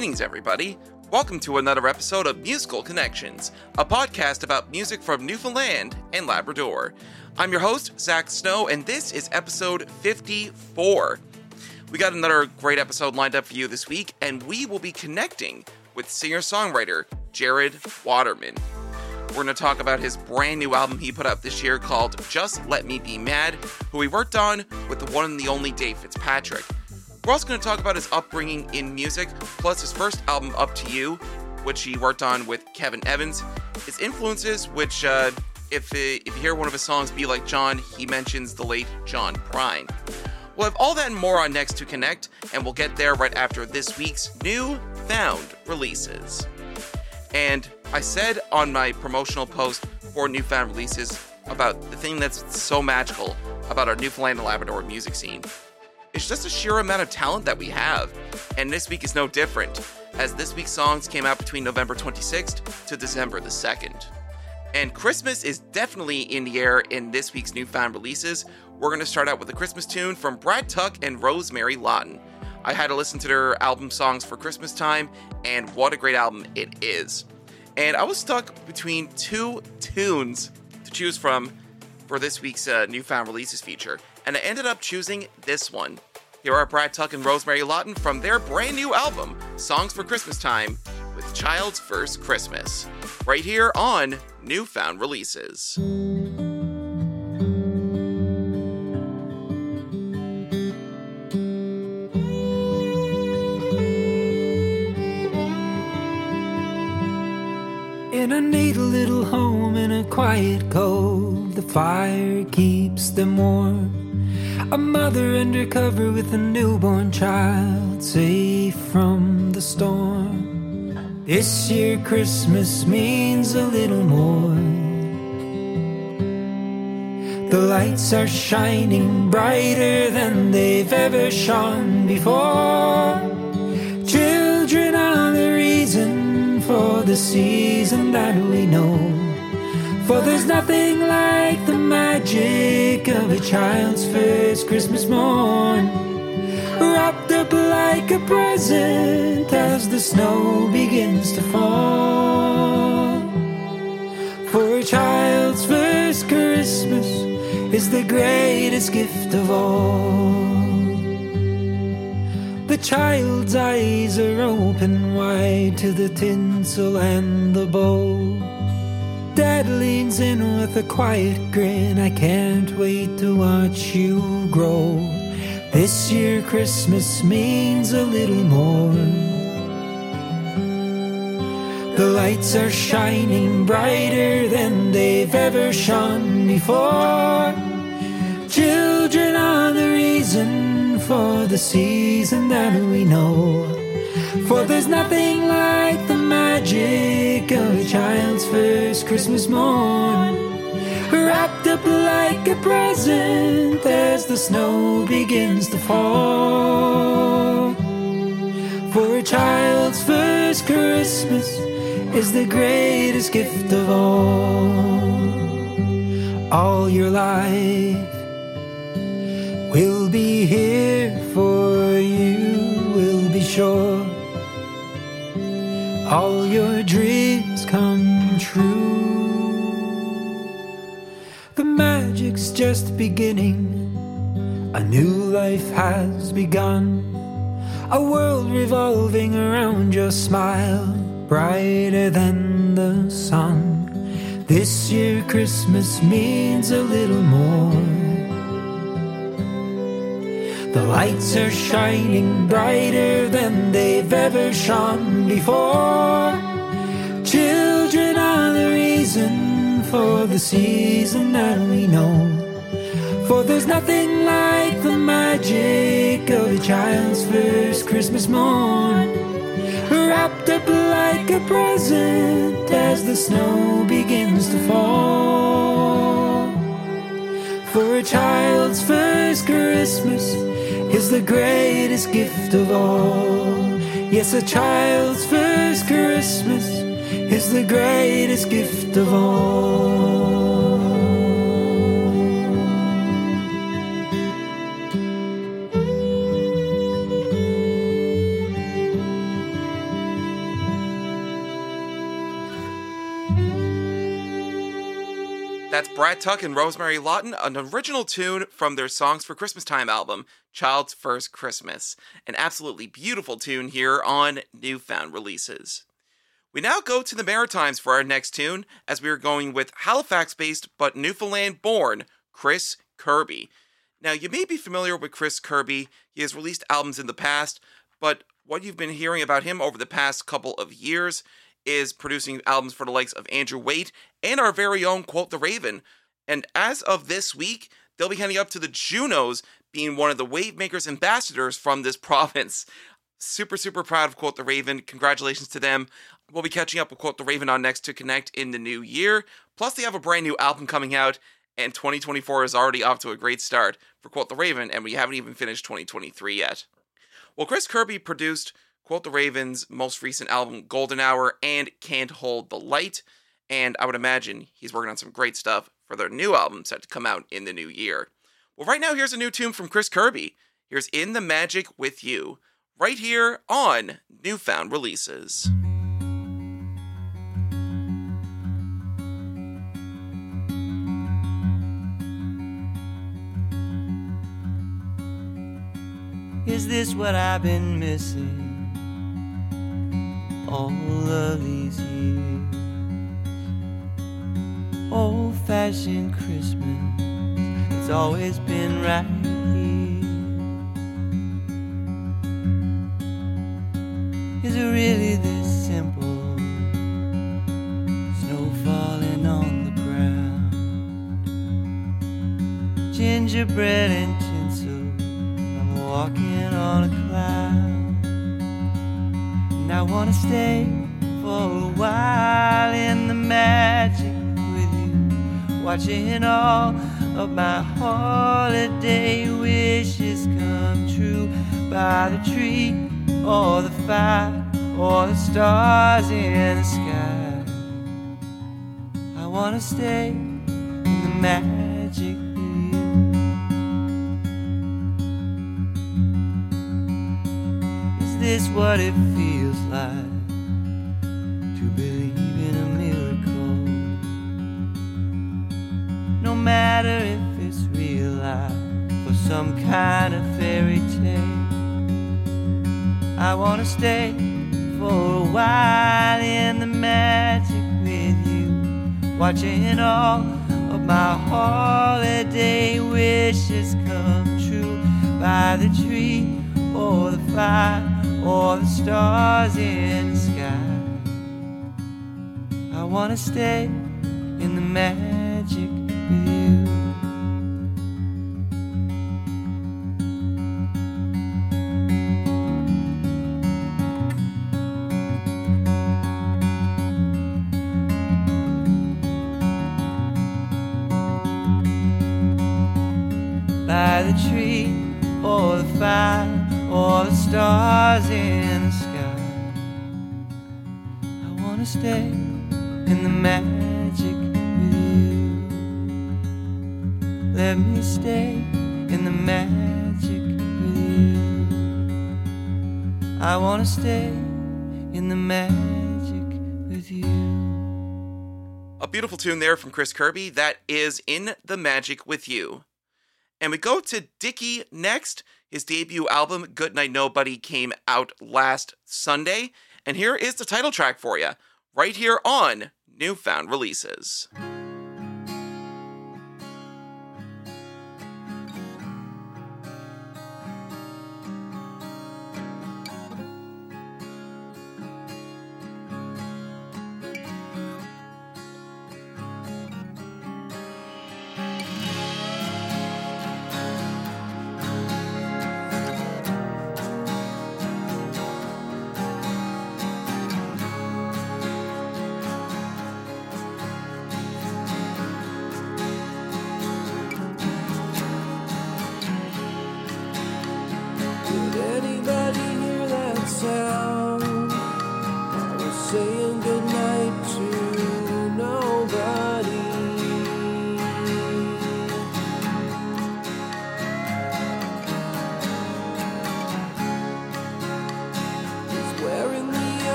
Greetings, everybody. Welcome to another episode of Musical Connections, a podcast about music from Newfoundland and Labrador. I'm your host, Zach Snow, and this is episode 54. We got another great episode lined up for you this week, and we will be connecting with singer songwriter Jared Waterman. We're going to talk about his brand new album he put out this year called Just Let Me Be Mad, who he worked on with the one and the only Dave Fitzpatrick. We're also going to talk about his upbringing in music, plus his first album, Up to You, which he worked on with Kevin Evans, his influences, which, uh, if, if you hear one of his songs, Be Like John, he mentions the late John Prine. We'll have all that and more on Next to Connect, and we'll get there right after this week's new found releases. And I said on my promotional post for newfound releases about the thing that's so magical about our Newfoundland and Labrador music scene. It's just a sheer amount of talent that we have. And this week is no different, as this week's songs came out between November 26th to December the 2nd. And Christmas is definitely in the air in this week's newfound releases. We're going to start out with a Christmas tune from Brad Tuck and Rosemary Lawton. I had to listen to their album songs for Christmas time, and what a great album it is. And I was stuck between two tunes to choose from for this week's uh, newfound releases feature and I ended up choosing this one. Here are Brad Tuck and Rosemary Lawton from their brand new album, Songs for Christmas Time, with Child's First Christmas, right here on Newfound Releases. In a neat little home in a quiet cove, the fire keeps them warm. A mother undercover with a newborn child, safe from the storm. This year, Christmas means a little more. The lights are shining brighter than they've ever shone before. Children are the reason for the season that we know. For there's nothing like the magic of a child's first Christmas morn. Wrapped up like a present as the snow begins to fall. For a child's first Christmas is the greatest gift of all. The child's eyes are open wide to the tinsel and the bow. Dad leans in with a quiet grin. I can't wait to watch you grow. This year, Christmas means a little more. The lights are shining brighter than they've ever shone before. Children are the reason for the season that we know. For there's nothing like the magic of a child's first Christmas morn. Wrapped up like a present as the snow begins to fall. For a child's first Christmas is the greatest gift of all. All your life will be here for you, will be sure all your dreams come true. The magic's just beginning, a new life has begun. A world revolving around your smile, brighter than the sun. This year, Christmas means a little more. The lights are shining brighter than they've ever shone before. Children are the reason for the season that we know. For there's nothing like the magic of a child's first Christmas morn. Wrapped up like a present as the snow begins to fall. For a child's first Christmas is the greatest gift of all. Yes, a child's first Christmas is the greatest gift of all. That's Brad Tuck and Rosemary Lawton, an original tune from their Songs for Christmas Time album, Child's First Christmas. An absolutely beautiful tune here on Newfound Releases. We now go to the Maritimes for our next tune, as we are going with Halifax based but Newfoundland born Chris Kirby. Now, you may be familiar with Chris Kirby. He has released albums in the past, but what you've been hearing about him over the past couple of years is producing albums for the likes of Andrew Waite and our very own Quote the Raven. And as of this week, they'll be heading up to the Junos, being one of the Wavemakers ambassadors from this province. Super, super proud of Quote the Raven. Congratulations to them. We'll be catching up with Quote the Raven on Next to Connect in the new year. Plus, they have a brand new album coming out, and 2024 is already off to a great start for Quote the Raven, and we haven't even finished 2023 yet. Well, Chris Kirby produced Quote the Raven's most recent album, Golden Hour, and Can't Hold the Light, and I would imagine he's working on some great stuff for their new album set to come out in the new year. Well, right now, here's a new tune from Chris Kirby. Here's In the Magic with You, right here on Newfound Releases. Is this what I've been missing all of these years? Old fashioned Christmas, it's always been right here. Is it really this simple? Snow falling on the ground, gingerbread and tinsel. I'm walking on a cloud. And I wanna stay for a while in the magic with you, watching all of my holiday wishes come true by the tree or the fire or the stars in the sky. I wanna stay in the magic Is this what it feels like to believe in a miracle? No matter if it's real life or some kind of fairy tale, I wanna stay for a while in the magic with you, watching all of my holiday wishes come true by the tree or the fire or the stars in the sky. I wanna stay in the magic stars in the sky. I wanna stay in the magic with you. Let me stay in the magic with you. I wanna stay in the magic with you. A beautiful tune there from Chris Kirby. That is In the Magic with You. And we go to Dicky next. His debut album, Goodnight Nobody, came out last Sunday. And here is the title track for you, right here on Newfound Releases.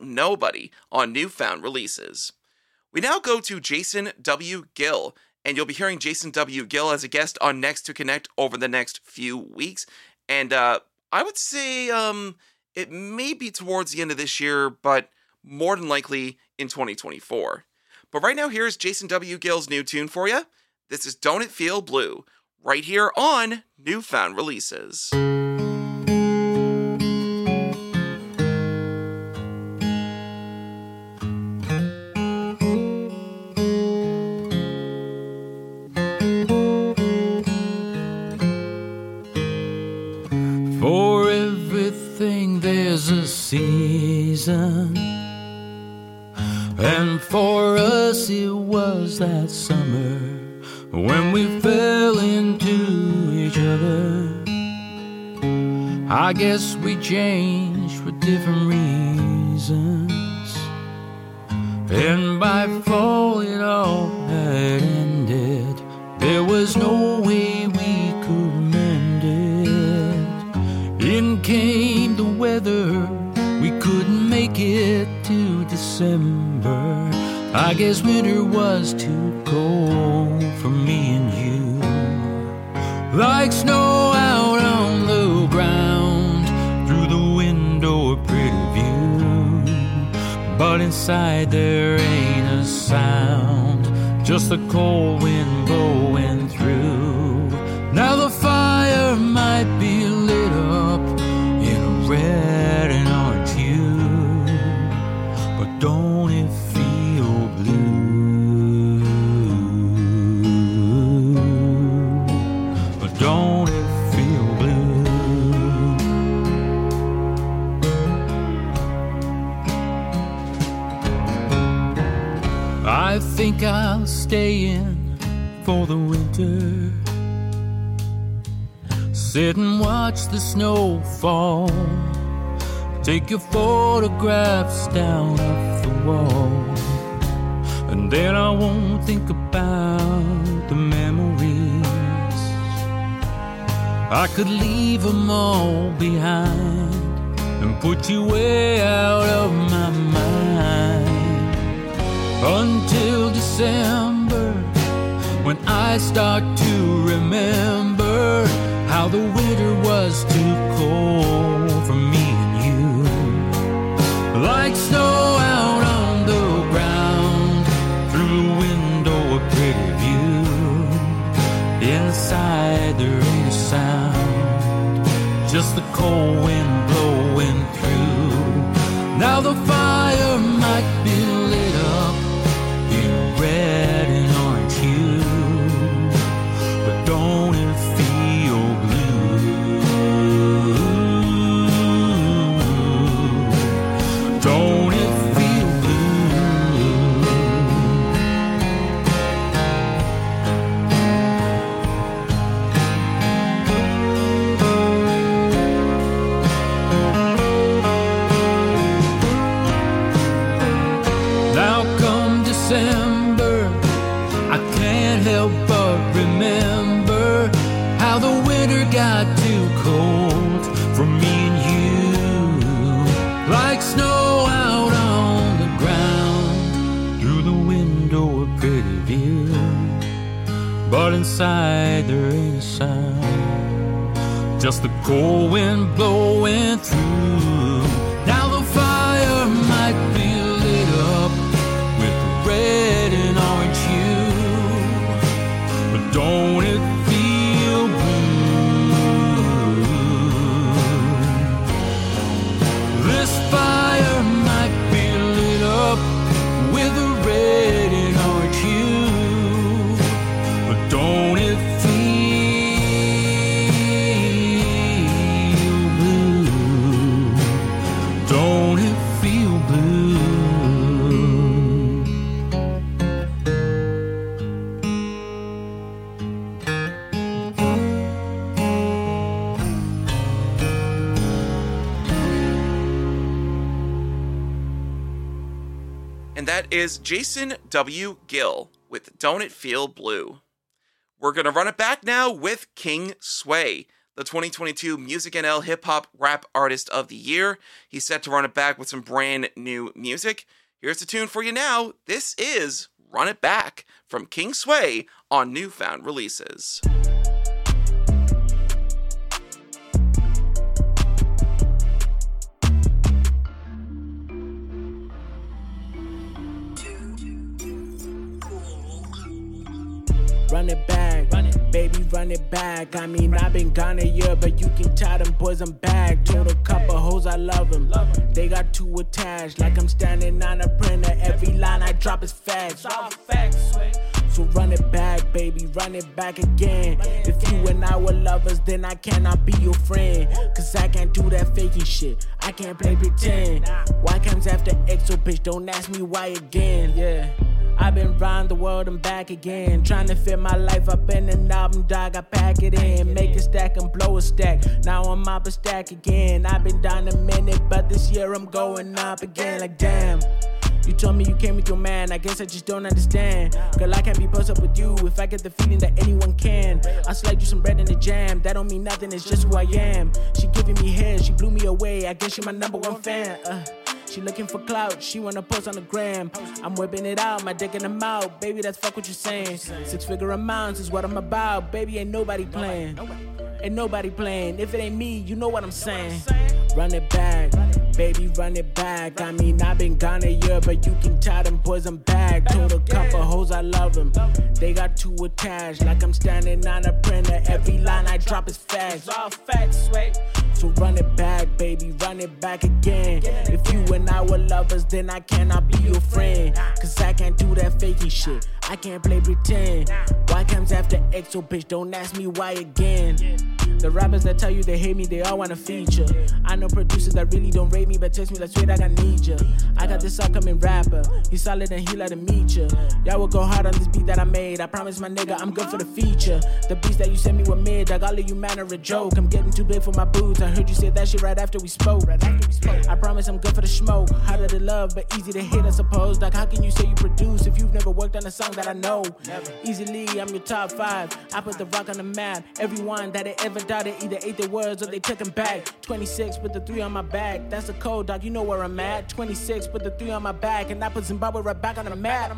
Nobody on newfound releases. We now go to Jason W. Gill, and you'll be hearing Jason W. Gill as a guest on Next to Connect over the next few weeks. And uh, I would say um, it may be towards the end of this year, but more than likely in 2024. But right now, here's Jason W. Gill's new tune for you. This is Don't It Feel Blue, right here on Newfound Releases. Season. And for us, it was that summer when we fell into each other. I guess we changed for different reasons. And I guess winter was too cold for me and you. Like snow out on the ground, through the window, a pretty view. But inside there ain't a sound, just the cold wind blowing through. Think I'll stay in for the winter. Sit and watch the snow fall. Take your photographs down off the wall. And then I won't think about the memories. I could leave them all behind and put you way out of my mind until December when I start to remember how the winter was too cold for me and you. Like snow out on the ground, through the window a pretty view. Inside there ain't a sound, just the cold wind blowing through. Now the fire is Jason W. Gill with Don't It Feel Blue. We're going to run it back now with King Sway, the 2022 Music NL Hip Hop Rap Artist of the Year. He's set to run it back with some brand new music. Here's the tune for you now. This is Run It Back from King Sway on Newfound Releases. Run it back, run it. baby, run it back. I mean, I've been gone a year, but you can tell them boys I'm back. Told a couple hoes I love them. They got two attached, like I'm standing on a printer. Every line I drop is facts. So run it back, baby, run it back again. If you and I were lovers, then I cannot be your friend. Cause I can't do that faking shit. I can't play pretend. Why comes after EXO, bitch? Don't ask me why again. Yeah. I've been round the world and back again. Trying to fit my life up in an album, dog. I pack it in, make a stack and blow a stack. Now I'm up a stack again. I've been down a minute, but this year I'm going up again. Like, damn. You told me you came with your man, I guess I just don't understand. Girl, I can't be posed up with you if I get the feeling that anyone can. I slide you some bread in the jam, that don't mean nothing, it's just who I am. She giving me head, she blew me away, I guess she my number one fan. Uh. She looking for clout, she wanna post on the gram. I'm whipping it out, my dick in the mouth. Baby, that's fuck what you're saying. Six figure amounts is what I'm about. Baby, ain't nobody playing. Ain't nobody playing. If it ain't me, you know what I'm saying. Run it back, baby, run it back. I mean, I've been gone a year, but you can tell them boys I'm back. Told a couple hoes I love them. They got too attached, like I'm standing on a printer. Every line I drop is facts. All facts, wait. So run it back, baby, run it back again. If you and I were lovers, then I cannot be your friend. Cause I can't do that faking shit. I can't play pretend. Why comes after EXO, bitch? Don't ask me why again. The rappers that tell you they hate me, they all wanna feature. I know producers that really don't rate me, but text me like straight, I got need ya. I got this upcoming rapper, he's solid and he like to meet ya. Y'all will go hard on this beat that I made. I promise my nigga, I'm good for the feature. The beats that you sent me were mid, dog. All of you man are a joke. I'm getting too big for my boots. I heard you said that shit right after we spoke. Right after we spoke. I promise I'm good for the smoke. Harder to love, but easy to hit, I suppose. Like, how can you say you produce if you've never worked on a song that I know? Easily, I'm your top five. I put the rock on the map. Everyone that I ever doubted either ate the words or they took them back. 26 with the three on my back. That's the code, dog. You know where I'm at. 26 with the three on my back. And I put Zimbabwe right back on the map.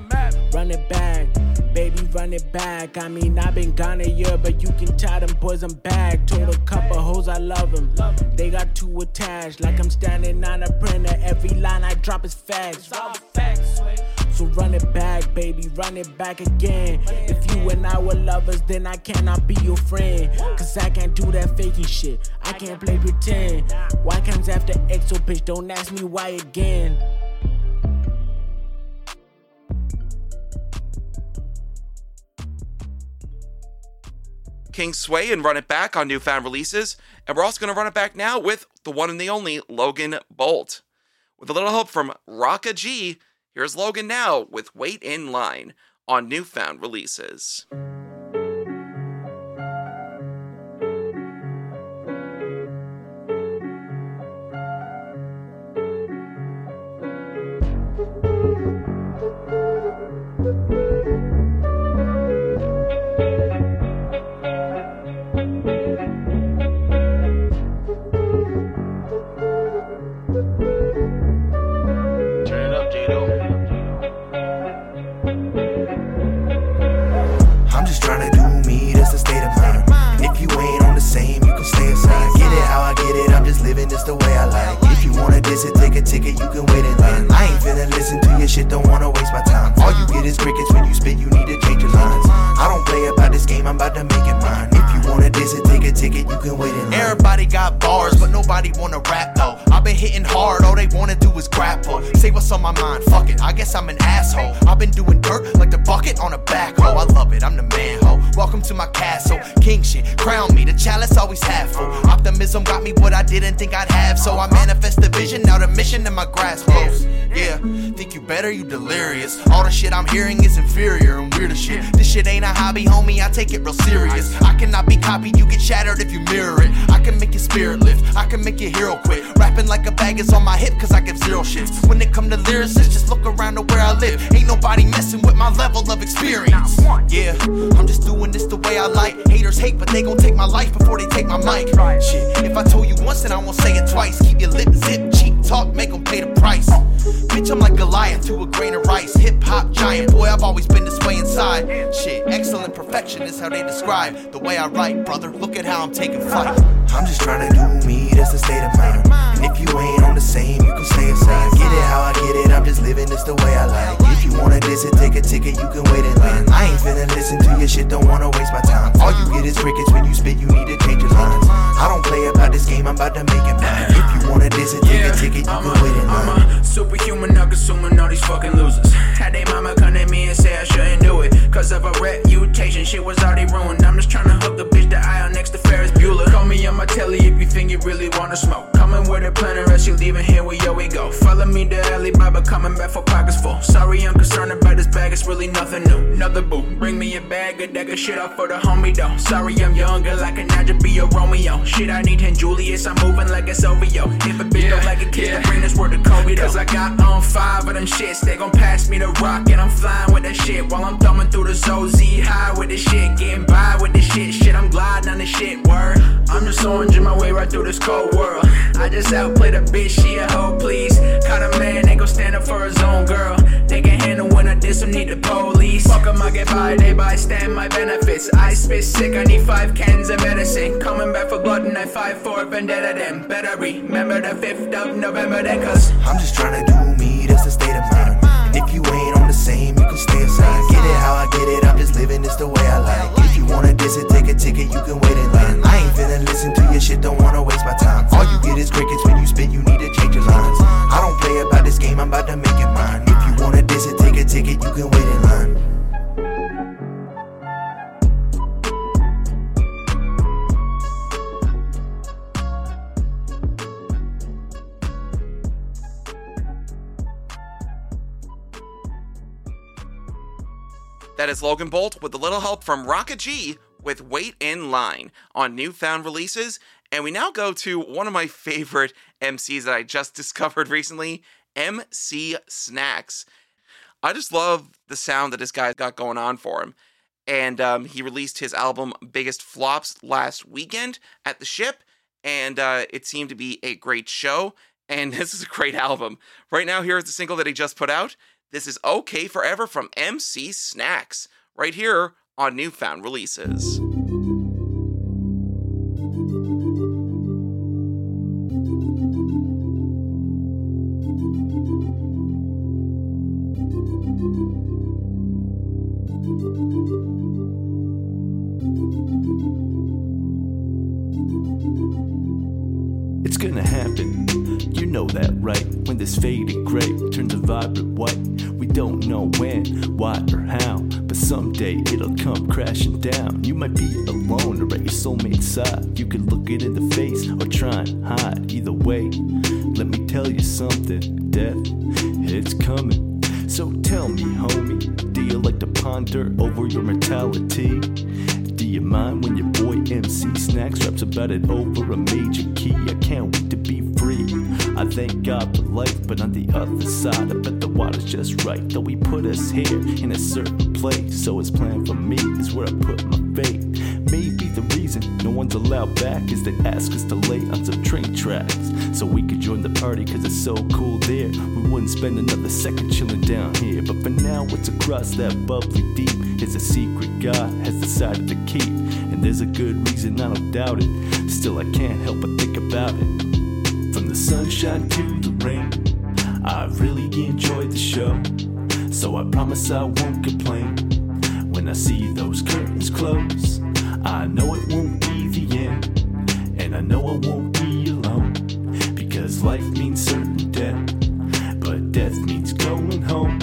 Run it back. Baby, run it back. I mean, I've been gone a year, but you can tell them boys I'm back. Told a couple hoes I love them. They got too attached, like I'm standing on a printer. Every line I drop is facts. So run it back, baby, run it back again. If you and I were lovers, then I cannot be your friend. Cause I can't do that faking shit. I can't play pretend. Why comes after EXO, bitch? Don't ask me why again. King Sway and Run It Back on newfound releases, and we're also going to run it back now with the one and the only Logan Bolt. With a little help from Rocka G, here's Logan now with Wait in Line on newfound releases. Is crickets when you spit, you need to change your lines. I don't play about this game, I'm about to make it mine. If you wanna diss it, take a ticket, you can wait in line. Everybody got bars, but nobody wanna rap though. I've been hitting hard, all they wanna do is grapple. Say what's on my mind, fuck it, I guess I'm an asshole. I've been doing dirt like the bucket on a backhoe. I love it, I'm the man ho. Welcome to my castle, king shit, crown me, the chalice always half full. Optimism got me what I didn't think I'd have, so I manifest the vision, now the mission in my grasp close. Yeah, think you better, you delirious. All the shit I'm hearing is inferior and weird as shit. This shit ain't a hobby, homie, I take it real serious. I cannot be copied, you get shattered if you mirror it. I can make your spirit lift, I can make your hero quit. Rapping like a bag is on my hip, cause I give zero shits. When it come to lyricists, just look around to where I live. Ain't nobody messing with my level of experience. Yeah, I'm just doing this the way I like. Haters hate, but they gon' take my life before they take my mic. Shit, if I told you once, then I won't say it twice. Keep your lip zip, cheap talk, make 'em pay the price. Bitch, I'm like Goliath to a grain of rice. Hip hop giant, boy, I've always been this way inside. Shit, excellent perfection is how they describe the way I write, brother. Look at how I'm taking flight. I'm just trying to do me, that's the state of mind. And if you ain't on the same, you can stay aside. Get it how I get it, I'm just living this the way I like. If you wanna it, take a ticket, you can wait in line. I ain't finna listen to your shit, don't wanna waste my time. All you get is crickets when you spit, you need to change your lines. I don't play about this game, I'm about to make it mine. If you wanna it, take a ticket, you can wait in line. Sorry, I'm younger, like an Nadja be a Romeo. Shit, I need 10 Julius, I'm moving like it's OVO. If a bitch don't like a kiss, then bring this word to Kobe. Cause I got on five of them shits, they gon' pass me the rock, and I'm flying with that shit while I'm thumbing through the ZOZ high with this shit, getting by with this shit. Shit, I'm gliding on this shit, word. I'm just orange my way right through this cold world. I just outplayed a bitch, she a hoe, please. Caught a man, ain't gon' stand up for his own girl. They can handle when I diss him, need the police. Fuck 'em, I get by, they bystand my benefits. I spit sick, I need five cans of medicine. Coming back for blood and I fight for vendetta then. Better remember the 5th of November then, cause I'm just trying to do me, that's the state of mind. And if you ain't on the same, you can stay aside. Get it how I get it, I'm just living this the way I like. If you wanna diss it, take a ticket, you can wait in line. I ain't finna listen to your shit, don't wanna waste my time. All you get is crickets when you spit, you need to change your lines. I don't play about this game, I'm about to make it mine. Ticket, you can wait in line. That is Logan Bolt with a little help from Rocka G with Wait in Line on newfound releases. And we now go to one of my favorite MCs that I just discovered recently, MC Snax. I just love the sound that this guy's got going on for him. And um, he released his album Biggest Flops last weekend at the ship, and uh, it seemed to be a great show. And this is a great album. Right now, here's the single that he just put out. This is OK Forever from MC Snax, right here on Newfound Releases. Someday it'll come crashing down. You might be alone or at your soulmate's side. You can look it in the face or try and hide. Either way, let me tell you something. Death, it's coming. So tell me, homie, do you like to ponder over your mortality? Do you mind when your boy MC Snax raps about it over a major key? I can't wait to be free. I thank God for life, but on the other side, I bet the water's just right. Though He put us here in a certain so it's plan for me is where I put my faith. Maybe the reason no one's allowed back is they ask us to lay on some train tracks so we could join the party because it's so cool there. We wouldn't spend another second chilling down here, but for now, what's across that bubbly deep is a secret God has decided to keep, and there's a good reason I don't doubt it. Still, I can't help but think about it. From the sunshine to the rain, I really enjoyed the show, so I promise I won't complain. When I see those curtains close, I know it won't be the end, and I know I won't be alone. Because life means certain death, but death means going home.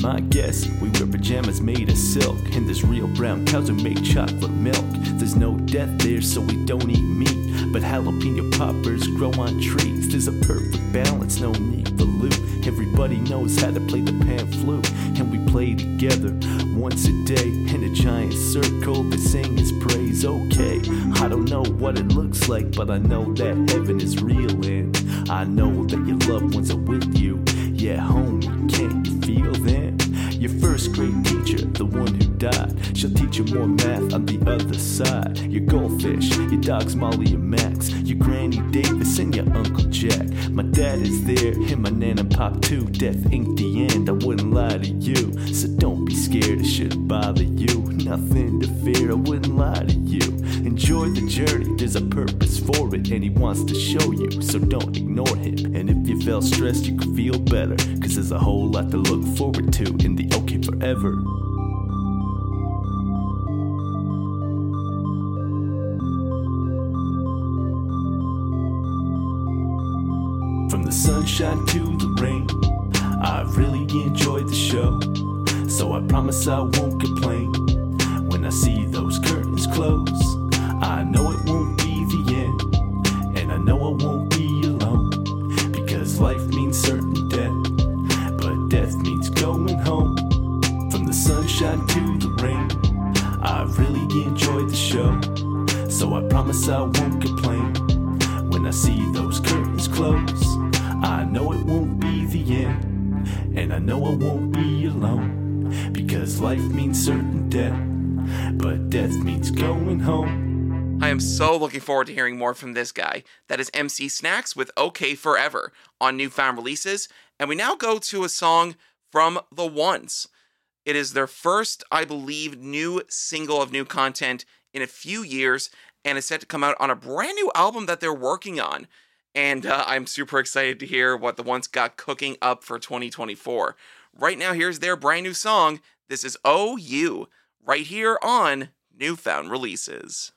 My guess, we wear pajamas made of silk, and there's real brown cows who make chocolate milk. There's no death there, so we don't eat meat, but jalapeno poppers grow on trees. There's a perfect balance, no need for loot. Everybody knows how to play the pan flute, and we play together once a day in a giant circle. They sing his praise. Okay, I don't know what it looks like, but I know that heaven is real, and I know that your loved ones are with you. Yeah, homie, can't you feel them? Your first grade teacher, the one who died, she'll teach you more math on the other side. Your goldfish, your dogs Molly and Max, your Davis and your uncle Jack. My dad is there, and my nan and pop too. Death ain't the end, I wouldn't lie to you. So don't be scared, it shouldn't bother you. Nothing to fear, I wouldn't lie to you. Enjoy the journey, there's a purpose for it, and he wants to show you, so don't ignore him. And if you felt stressed, you can feel better, cause there's a whole lot to look forward to in the OK Forever. Sunshine to the rain, I really enjoyed the show. So I promise I won't complain. When I I see those curtains close, I know I won't be alone. Because life means certain death, but death means going home. I am so looking forward to hearing more from this guy. That is MC Snax with OK Forever on newfound releases. And we now go to a song from The Once. It is their first, I believe, new single of new content in a few years, and is set to come out on a brand new album that they're working on. And uh, I'm super excited to hear what The Once got cooking up for 2024. Right now, here's their brand new song. This is OU, right here on Newfound Releases.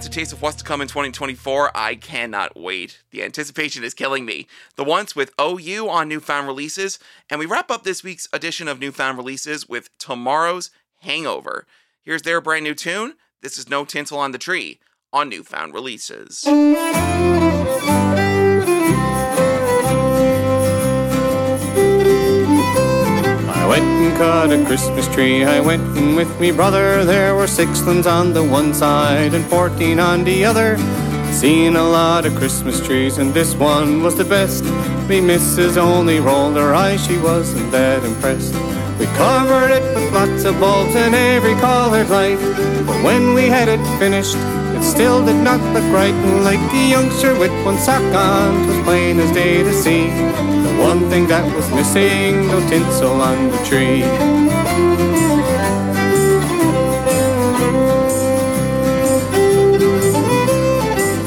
That's a taste of what's to come in 2024, I cannot wait. The anticipation is killing me. The Once with OU on Newfound Releases, and we wrap up this week's edition of Newfound Releases with tomorrow's Hangover. Here's their brand new tune. This is No Tinsel on the Tree on Newfound Releases. Went and cut a Christmas tree. I went and with me brother. There were six limbs on the one side and fourteen on the other. Seen a lot of Christmas trees, and this one was the best. Me missus only rolled her eyes, she wasn't that impressed. We covered it with lots of bulbs and every colored light. But when we had it finished, it still did not look right. And like the youngster with one sock on, 'twas plain as day to see. One thing that was missing, no tinsel on the tree.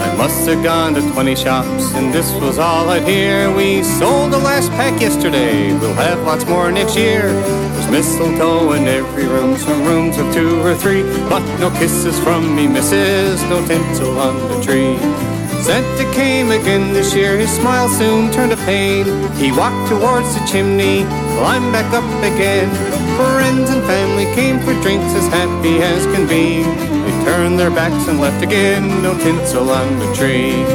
I must have gone to 20 shops, and this was all I'd hear. We sold the last pack yesterday, we'll have lots more next year. There's mistletoe in every room, some rooms of two or three, but no kisses from me, missus, no tinsel on the tree. Santa came again this year, his smile soon turned to pain. He walked towards the chimney, climbed back up again. Friends and family came for drinks as happy as can be. They turned their backs and left again, no tinsel on the tree.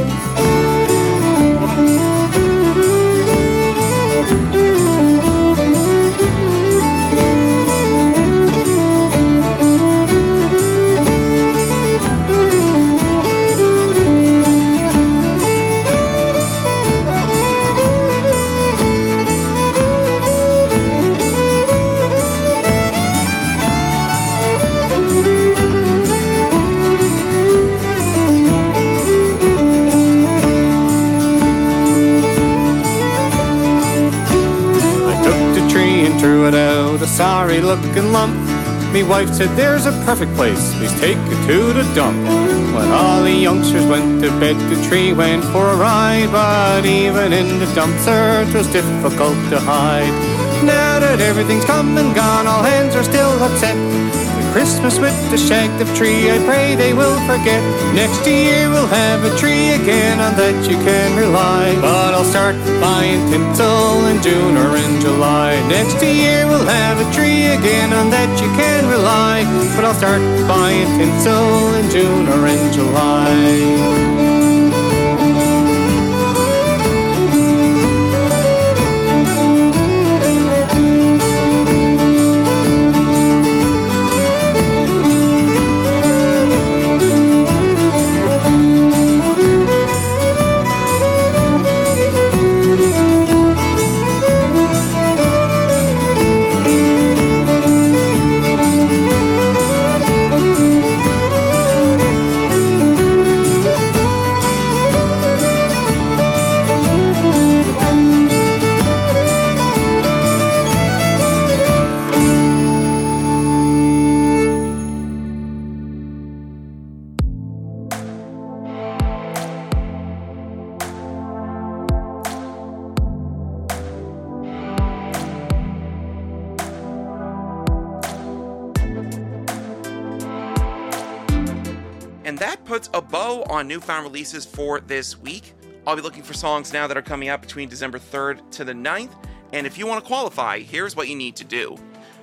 Said, There's a perfect place, please take it to the dump. When all the youngsters went to bed, the tree went for a ride. But even in the dumpster, it was difficult to hide. Now that everything's come and gone, all hands are still upset. Christmas with the shagged up tree, I pray they will forget. Next year we'll have a tree again, on that you can rely. But I'll start buying tinsel in June or in July. Next year we'll have a tree again, on that you can rely. But I'll start buying tinsel in June or in July. That puts a bow on newfound releases for this week. I'll be looking for songs now that are coming out between December 3rd to the 9th. And if you want to qualify, here's what you need to do.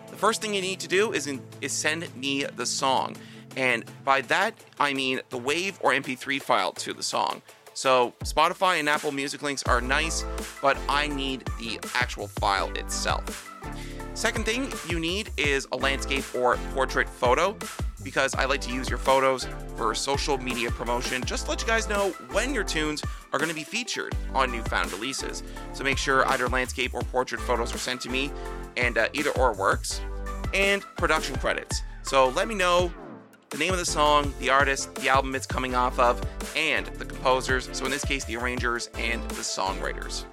The first thing you need to do is, in, is send me the song. And by that, I mean the WAV or MP3 file to the song. So Spotify and Apple Music links are nice, but I need the actual file itself. Second thing you need is a landscape or portrait photo because I like to use your photos for social media promotion. Just to let you guys know when your tunes are going to be featured on newfound releases. So make sure either landscape or portrait photos are sent to me, and uh, either or works. And production credits. So let me know the name of the song, the artist, the album it's coming off of, and the composers. So in this case, the arrangers and the songwriters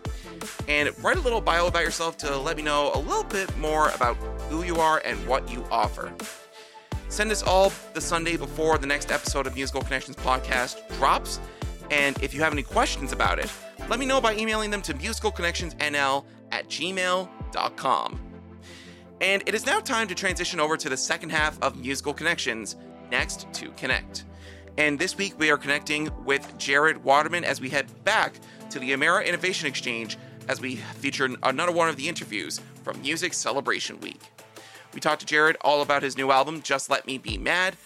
and write a little bio about yourself to let me know a little bit more about who you are and what you offer. Send us all the Sunday before the next episode of Musical Connections podcast drops. And if you have any questions about it, let me know by emailing them to musicalconnectionsnl at gmail.com. And it is now time to transition over to the second half of Musical Connections, next to Connect. And this week we are connecting with Jared Waterman as we head back to the Emera Innovation Exchange as we feature another one of the interviews from Music Celebration Week. We talked to Jared all about his new album, Just Let Me Be Mad,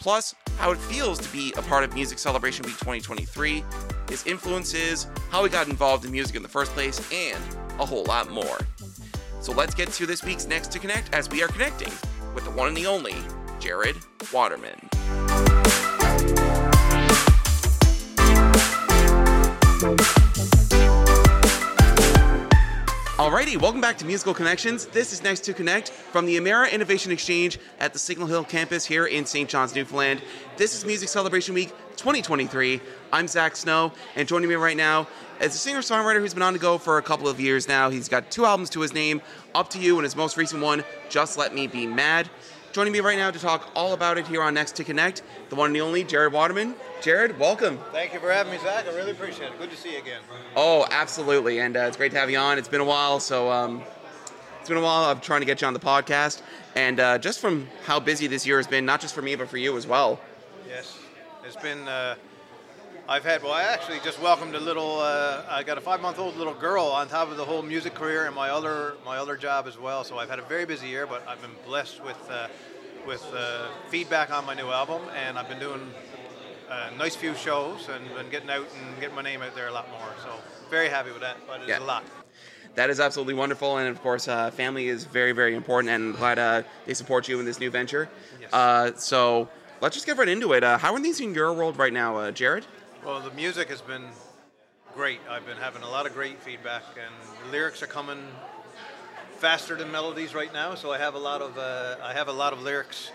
plus how it feels to be a part of Music Celebration Week 2023, his influences, how he got involved in music in the first place, and a whole lot more. So let's get to this week's Next to Connect as we are connecting with the one and the only Jared Waterman. Alrighty, welcome back to Musical Connections. This is Next to Connect from the Emera Innovation Exchange at the Signal Hill campus here in St. John's, Newfoundland. This is Music Celebration Week 2023. I'm Zach Snow, and joining me right now is a singer songwriter who's been on the go for a couple of years now. He's got two albums to his name Up to You and his most recent one, Just Let Me Be Mad. Joining me right now to talk all about it here on Next to Connect, the one and the only Jared Waterman. Jared, welcome. Thank you for having me, Zach. I really appreciate it. Good to see you again. Oh, absolutely, and uh, it's great to have you on. It's been a while, so um, it's been a while. I'm trying to get you on the podcast, and uh, just from how busy this year has been, not just for me but for you as well. Yes, it's been. Uh, I've had. Well, I actually just welcomed a little. Uh, I got a five-month-old little girl on top of the whole music career and my other my other job as well. So I've had a very busy year, but I've been blessed with uh, with uh, feedback on my new album, and I've been doing a nice few shows and been getting out and getting my name out there a lot more. So very happy with that. But it's Yeah. a lot. That is absolutely wonderful, and of course, uh, family is very, very important, and I'm glad uh, they support you in this new venture. Uh, so let's just get right into it. Uh, how are things in your world right now, uh, Jared? Well, the music has been great. I've been having a lot of great feedback, and the lyrics are coming faster than melodies right now. So I have a lot of uh, I have a lot of lyrics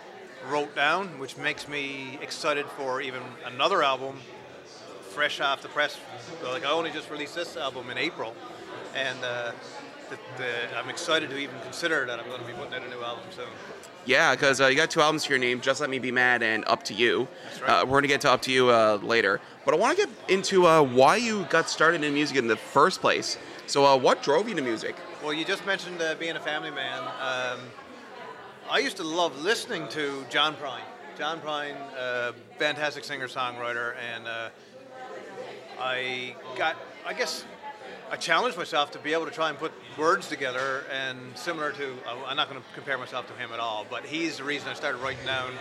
wrote down, which makes me excited for even another album, fresh off the press. Like I only just released this album in April, and uh, the, the, I'm excited to even consider that I'm going to be putting out a new album soon. Yeah, because uh, you got two albums to your name, Just Let Me Be Mad and Up to You. That's right. Uh, we're going to get to Up to You uh, later. But I want to get into uh, why you got started in music in the first place. So, uh, what drove you to music? Well, you just mentioned uh, being a family man. Um, I used to love listening to John Prine. John Prine, uh, fantastic singer songwriter, and uh, I got, I guess, I challenged myself to be able to try and put words together. And similar to, uh, I'm not going to compare myself to him at all, but he's the reason I started writing down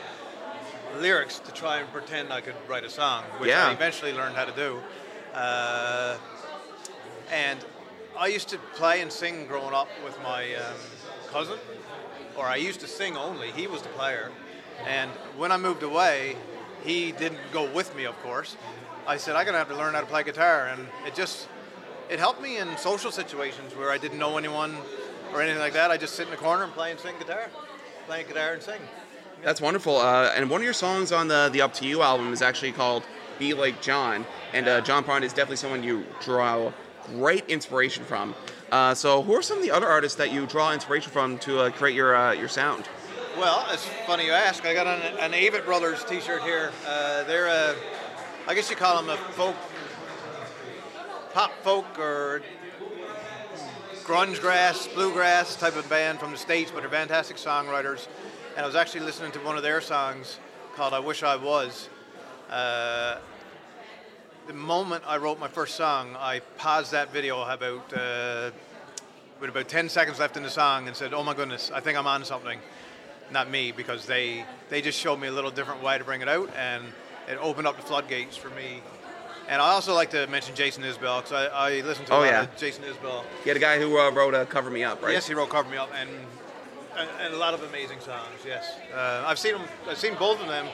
lyrics to try and pretend I could write a song, which Yeah. I eventually learned how to do. Uh, and I used to play and sing growing up with my um, cousin, or I used to sing only. He was the player. And when I moved away, he didn't go with me, of course. I said, I'm going to have to learn how to play guitar. And it just, it helped me in social situations where I didn't know anyone or anything like that. I just sit in the corner and play and sing guitar, playing guitar and sing. That's wonderful. Uh, and one of your songs on the, the Up to You album is actually called Be Like John. And uh, John Prine is definitely someone you draw great inspiration from. Uh, so, who are some of the other artists that you draw inspiration from to uh, create your, uh, your sound? Well, it's funny you ask. I got an, an Avett Brothers T-shirt here. Uh, they're a, I guess you call them a folk, pop folk or grunge grass, bluegrass type of band from the states, but they're fantastic songwriters. And I was actually listening to one of their songs called "I Wish I Was." Uh, the moment I wrote my first song, I paused that video about uh, with about 10 seconds left in the song and said, "Oh my goodness, I think I'm on something." Not me, because they they just showed me a little different way to bring it out, and it opened up the floodgates for me. And I also like to mention Jason Isbell because I, I listen to a Oh, lot yeah. of Jason Isbell. Yeah, the guy who uh, wrote uh, Cover Me Up, right? Yes, he wrote "Cover Me Up" and and, and a lot of amazing songs. Yes, uh, I've seen them. I've seen both of them.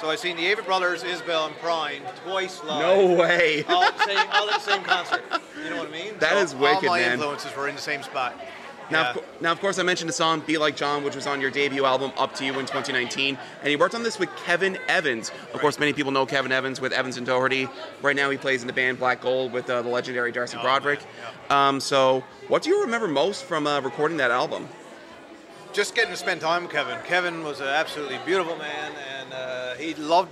So I've seen the Avett Brothers, Isbell, and Prine twice live. No way. all, at the same, all at the same concert. You know what I mean? That so is wicked, All my man. influences were in the same spot. Now, Yeah. of, now, of course, I mentioned the song "Be Like John," which was on your debut album "Up to You" in 2019, and he worked on this with Kevin Evans. Of course, many people know Kevin Evans with Evans and Doherty. Right now, he plays in the band Black Gold with uh, the legendary Darcy Oh, Broderick. Um, so, what do you remember most from uh, recording that album? Just getting to spend time with Kevin. Kevin was an absolutely beautiful man, and uh, he loved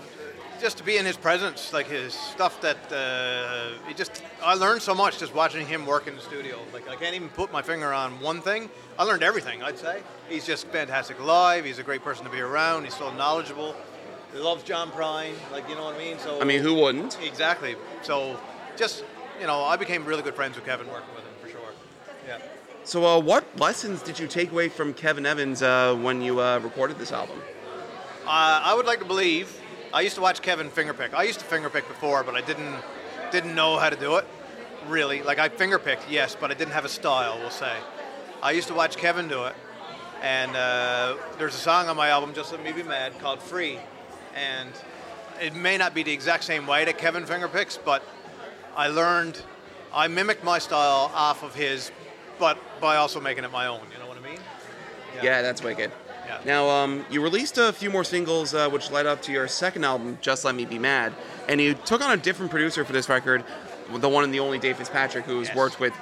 just to be in his presence, like his stuff that uh, he just. I learned so much just watching him work in the studio. Like I can't even put my finger on one thing. I learned everything. I'd say he's just fantastic live. He's a great person to be around. He's so knowledgeable. He loves John Prine. Like you know what I mean. So I mean, who wouldn't? Exactly. So just you know, I became really good friends with Kevin working with him for sure. Yeah. So, uh, what lessons did you take away from Kevin Evans uh, when you uh, recorded this album? Uh, I would like to believe. I used to watch Kevin fingerpick. I used to fingerpick before, but I didn't didn't know how to do it. Really, like I fingerpicked, yes, but I didn't have a style. We'll say. I used to watch Kevin do it, and uh, there's a song on my album, "Just Let Me Be Mad," called "Free," and it may not be the exact same way that Kevin fingerpicks, but I learned. I mimicked my style off of his, but by also making it my own. You know what I mean? Yeah, that's wicked. Yeah. Now, um, you released a few more singles, uh, which led up to your second album, Just Let Me Be Mad, and you took on a different producer for this record, the one and the only Dave Fitzpatrick, who's Yes. worked with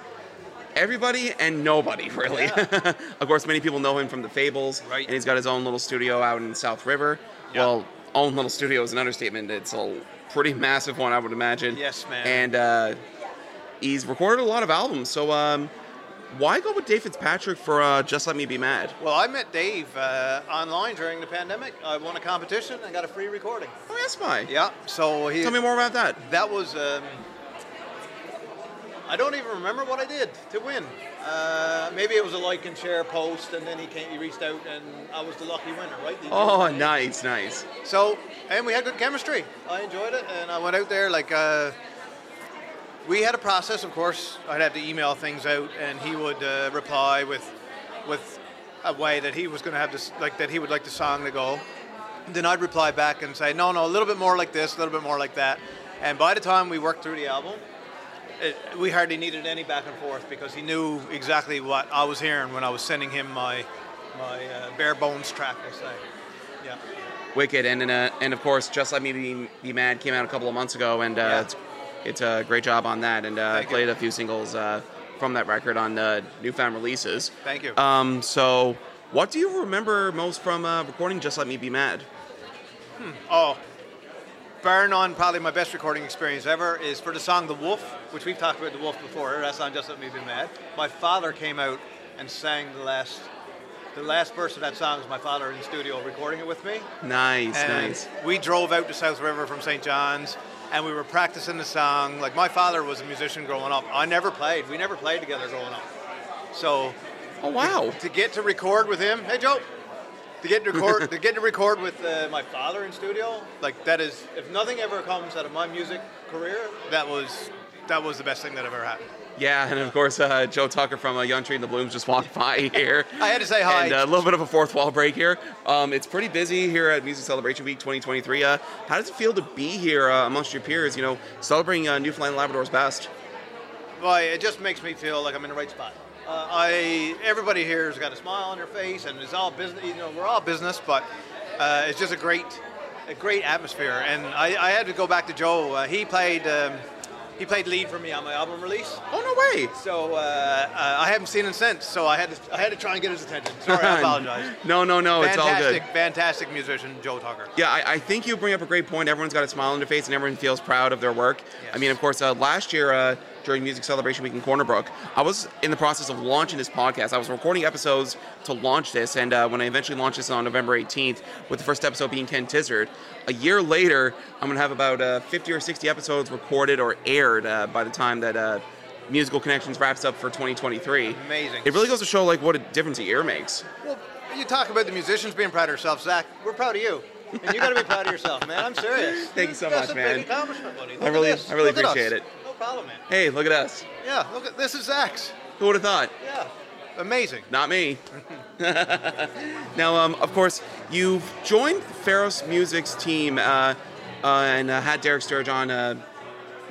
everybody and nobody, really. of course, many people know him from the Fables, Right. and he's got his own little studio out in South River. Yeah. Well, own little studio is an understatement. It's a pretty massive one, I would imagine. Yes, man. And uh, he's recorded a lot of albums. So, um, why go with Dave Fitzpatrick for uh, Just Let Me Be Mad? Well, I met Dave uh, online during the pandemic. I won a competition and got a free recording. Oh, yes, why? Yeah. So he. Tell me more about that. That was. Um, I don't even remember what I did to win. Uh, maybe it was a like and share post, and then he came, he reached out, and I was the lucky winner, right? You? Oh, nice, nice. So, and we had good chemistry. I enjoyed it, and I went out there like. Uh, we had a process, of course. I'd have to email things out, and he would uh, reply with, with a way that he was going to have this, like that he would like the song to go. Then I'd reply back and say, no, no, a little bit more like this, a little bit more like that. And by the time we worked through the album, it, we hardly needed any back and forth because he knew exactly what I was hearing when I was sending him my, my uh, bare bones track, we'll say. Yeah. Wicked, and and, uh, and of course, Just Let Me Be, Be Mad came out a couple of months ago, and uh, Yeah. It's, a great job on that. And uh, Thank you. played a few singles uh, from that record on uh, newfound releases. Thank you. Um, so, what do you remember most from uh, recording Just Let Me Be Mad? Oh, bar on probably my best recording experience ever is for the song "The Wolf," which we've talked about the Wolf before. That's song just let me be mad. My father came out and sang the last, the last verse of that song. Was my father in the studio recording it with me. Nice, And nice. We drove out to South River from St. John's, and we were practicing the song. Like my father was a musician growing up. I never played. We never played together growing up. So Oh wow! to get to record with him, hey Joe, to get to record to get to record with uh, my father in studio, like that is if nothing ever comes out of my music career, that was that was the best thing that ever happened. Yeah, and of course, uh, Joe Tucker from uh, Young Tree and the Blooms just walked by here. I had to say hi. And uh, a little bit of a fourth wall break here. Um, it's pretty busy here at Music Celebration Week 2023. Uh, how does it feel to be here uh, amongst your peers, you know, celebrating uh, Newfoundland Labrador's best? Well, it just makes me feel like I'm in the right spot. Uh, I everybody here has got a smile on their face, and it's all business. You know, we're all business, but uh, it's just a great, a great atmosphere. And I, I had to go back to Joe. Uh, he played, um, he played lead for me on my album release. Oh, no way! So uh, uh, I haven't seen him since. So I had to, I had to try and get his attention. Sorry, I apologize. no, no, no, it's all fantastic, good. fantastic musician, Joe Tucker. Yeah, I, I think you bring up a great point. Everyone's got a smile on their face and everyone feels proud of their work. I mean, of course, uh, last year uh, during Music Celebration Week in Corner Brook, I was in the process of launching this podcast. I was recording episodes to launch this, and uh, when I eventually launched this on November 18th, with the first episode being Ken Tizzard, a year later, I'm going to have about uh, 50 or 60 episodes recorded or aired uh, by the time that uh, Musical Connections wraps up for 2023. Amazing. It really goes to show like what a difference a year makes. Well, you talk about the musicians being proud of themselves, Zach. We're proud of you, and you got to be proud of yourself, man. I'm serious. Thank you so That's much, a man. Big accomplishment, buddy. Look I really. I really Look appreciate it. No problem, man. Hey, look at us. Yeah, look at this is Zach's. Who would have thought? Yeah, amazing. Not me. now, um, of course, you've joined Pharos Music's team uh, uh, and uh, had Derek Sturge on uh,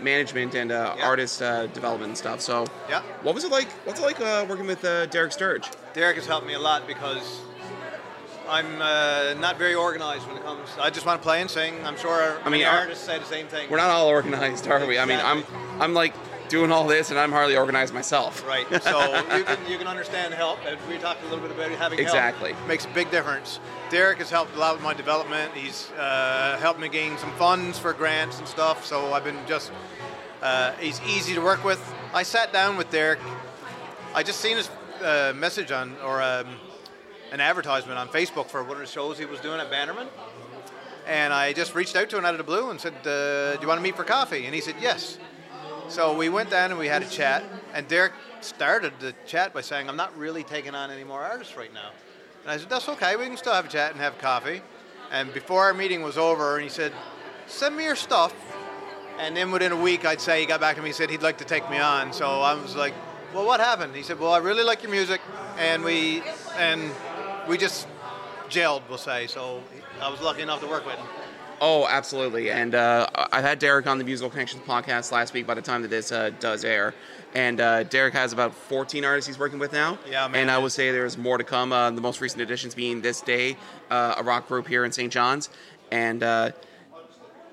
management and uh, Yeah. artist uh, development and stuff. So, Yeah. what was it like? What's it like uh, working with uh, Derek Sturge? Derek has helped me a lot because I'm uh, not very organized when it comes. I just want to play and sing. I'm sure I mean, our- artists say the same thing. We're not all organized, are we? I mean, I'm, I'm like doing all this, and I'm hardly organized myself. Right. So you can you can understand help. And we talked a little bit about having Exactly. help. Makes a big difference. Derek has helped a lot with my development. He's uh, helped me gain some funds for grants and stuff. So I've been just uh, he's easy to work with. I sat down with Derek. I just seen his uh, message on or um, an advertisement on Facebook for one of the shows he was doing at Bannerman. And I just reached out to him out of the blue and said, uh, "Do you want to meet for coffee?" And he said, "Yes." So we went down and we had a chat, and Derek started the chat by saying, "I'm not really taking on any more artists right now." And I said, "That's okay. We can still have a chat and have coffee." And before our meeting was over, and he said, "Send me your stuff." And then within a week, I'd say he got back to me. and said he'd like to take me on. So I was like, "Well, what happened?" He said, "Well, I really like your music, and we and we just gelled, we'll say." So I was lucky enough to work with him. Oh, absolutely. And uh, I had Derek on the Musical Connections podcast last week by the time that this uh, does air. And uh, Derek has about 14 artists he's working with now. Yeah, man. And I would say there's more to come. Uh, the most recent additions being This Day, uh, a rock group here in St. John's. And uh,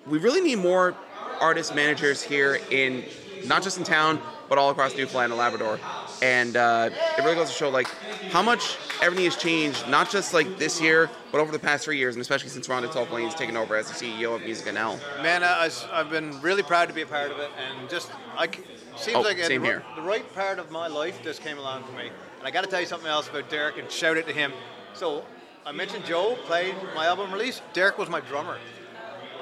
we really need more artist managers here in, not just in town, but all across Newfoundland and Labrador. And uh, it really goes to show like how much everything has changed, not just like this year, but over the past three years, and especially since Rhonda Tulk-Lane's taken over as the CEO of Music NL. Man, I, I've been really proud to be a part of it, and just I seems Oh, like same the, the right part of my life just came along for me. And I got to tell you something else about Derek and shout it to him. So I mentioned Joe played my album release. Derek was my drummer.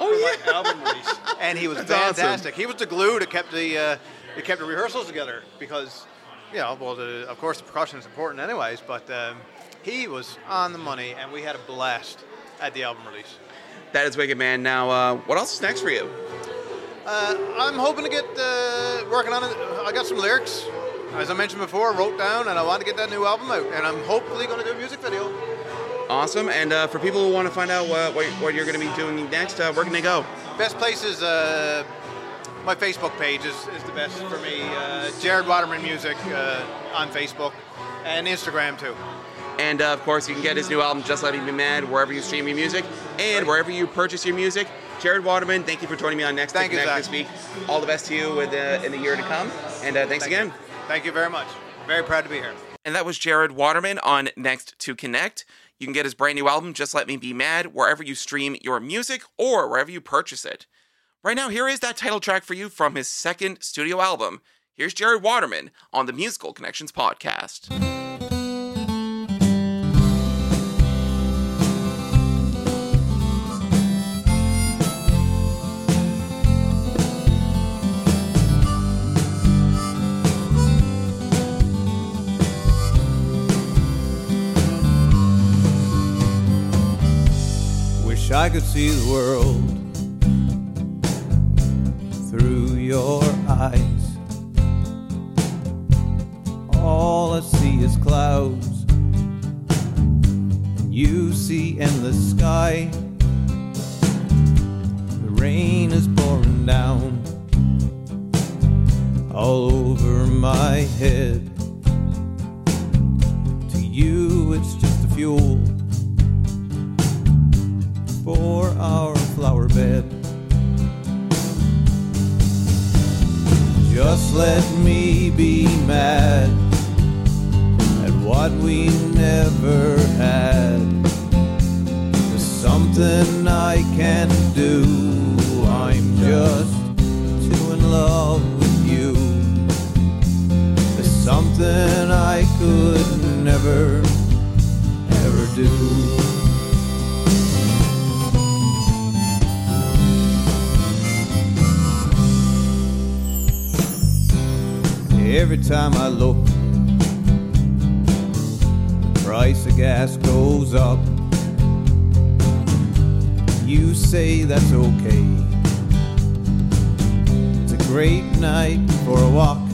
Oh my album release, and he was That's awesome. fantastic. He was the glue that kept the uh, that kept the rehearsals together because, you know, well, the, of course the percussion is important anyways, but um, he was on the money, and we had a blast at the album release. That is wicked, man. Now, uh, what else is next for you? Uh, I'm hoping to get uh, working on it. I got some lyrics, as I mentioned before, wrote down, and I want to get that new album out. And I'm hopefully going to do a music video. Awesome. And uh, for people who want to find out what, what, what you're going to be doing next, uh, where can they go? Best place is uh, my Facebook page is, is the best for me. Uh, Jared Waterman Music uh, on Facebook and Instagram too. And uh, of course, you can get his new album, Just Let Me Be Mad, wherever you stream your music and wherever you purchase your music. Jared Waterman, thank you for joining me on Next Thank you, Connect Zach. this week. All the best to you with, uh, in the year to come. And uh, thanks Thank again. You. Thank you very much. Very proud to be here. And that was Jared Waterman on Next to Connect. You can get his brand new album, Just Let Me Be Mad, wherever you stream your music or wherever you purchase it. Right now, here is that title track for you from his second studio album. Here's Jared Waterman on the Musical Connections podcast. Wish I could see the world through your eyes. All I see is clouds, you see endless sky. The rain is pouring down all over my head. To you, it's just a fuel for our flower bed. Just let me be mad at what we never had. There's something I can't do. I'm just too in love with you. There's something I could never, ever do. Every time I look, the price of gas goes up. You say that's okay. It's a great night for a walk.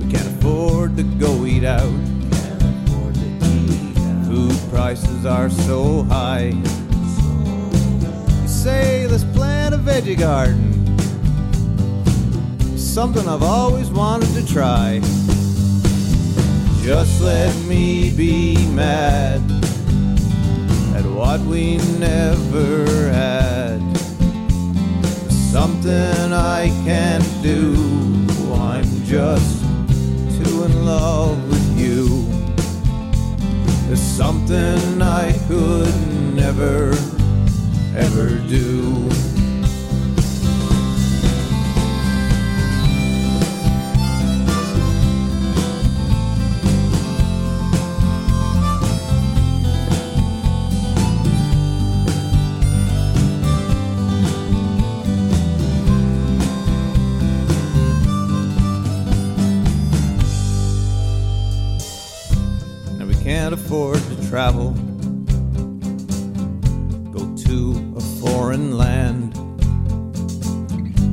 We can't afford to go eat out. Food prices are so high. You say let's plant a veggie garden something I've always wanted to try. Just let me be mad at what we never had. Something I can't do. I'm just too in love with you. There's something I could never, ever do. Afford to travel, go to a foreign land.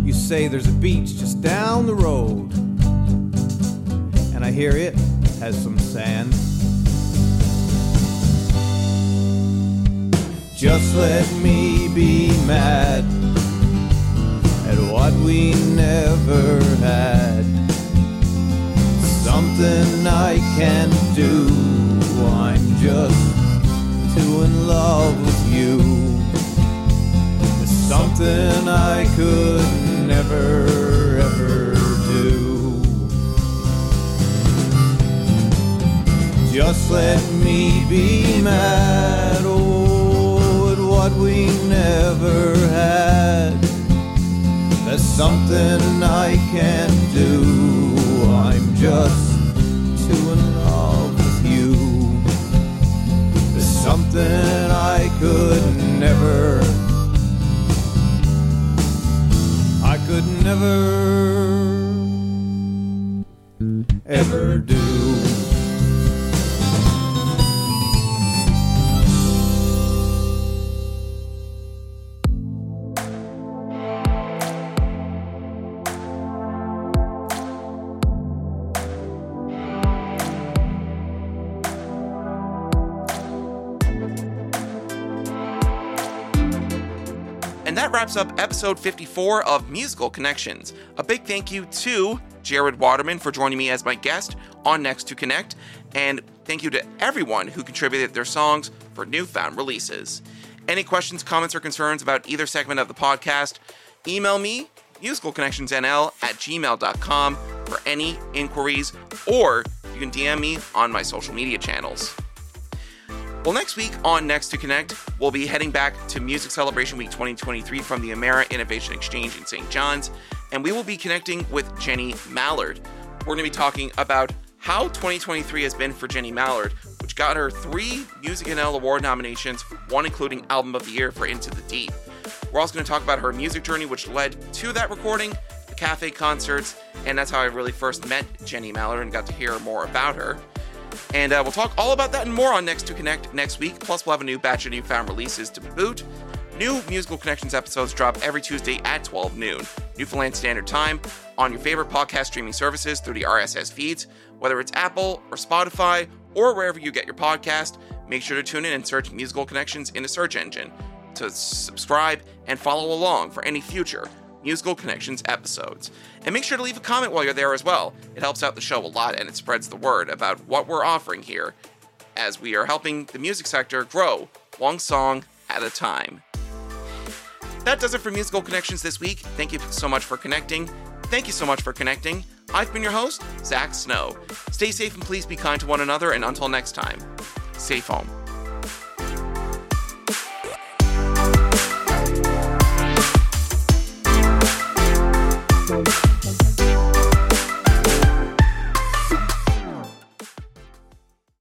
You say there's a beach just down the road, and I hear it has some sand. Just let me be mad at what we never had. Something I can do. I'm just too in love with you. It's something I could never ever do. Just let me be mad oh, at what we never had. There's something I can't do. I'm just could never, ever wraps up episode 54 of Musical Connections. A big thank you to Jared Waterman for joining me as my guest on Next to Connect, and thank you to everyone who contributed their songs for newfound releases. Any questions, comments, or concerns about either segment of the podcast, email me, musicalconnectionsnl at gmail.com for any inquiries, or you can DM me on my social media channels. Well, next week on Next to Connect, we'll be heading back to Music Celebration Week 2023 from the Emera Innovation Exchange in St. John's, and we will be connecting with Jenny Mallard. We're going to be talking about how 2023 has been for Jenny Mallard, which got her three Music NL Award nominations, one including Album of the Year for Into the Deep. We're also going to talk about her music journey, which led to that recording, the cafe concerts, and that's how I really first met Jenny Mallard and got to hear more about her. And uh, we'll talk all about that and more on Next to Connect next week. Plus, we'll have a new batch of newfound releases to boot. New Musical Connections episodes drop every Tuesday at 12 noon, Newfoundland Standard Time, on your favorite podcast streaming services through the RSS feeds, whether it's Apple or Spotify or wherever you get your podcast. Make sure to tune in and search Musical Connections in the search engine to subscribe and follow along for any future Musical Connections episodes. And make sure to leave a comment while you're there as well. It helps out the show a lot and it spreads the word about what we're offering here as we are helping the music sector grow one song at a time. That does it for Musical Connections this week. Thank you so much for connecting. Thank you so much for connecting. I've been your host, Zach Snow. Stay safe and please be kind to one another, and until next time, safe home.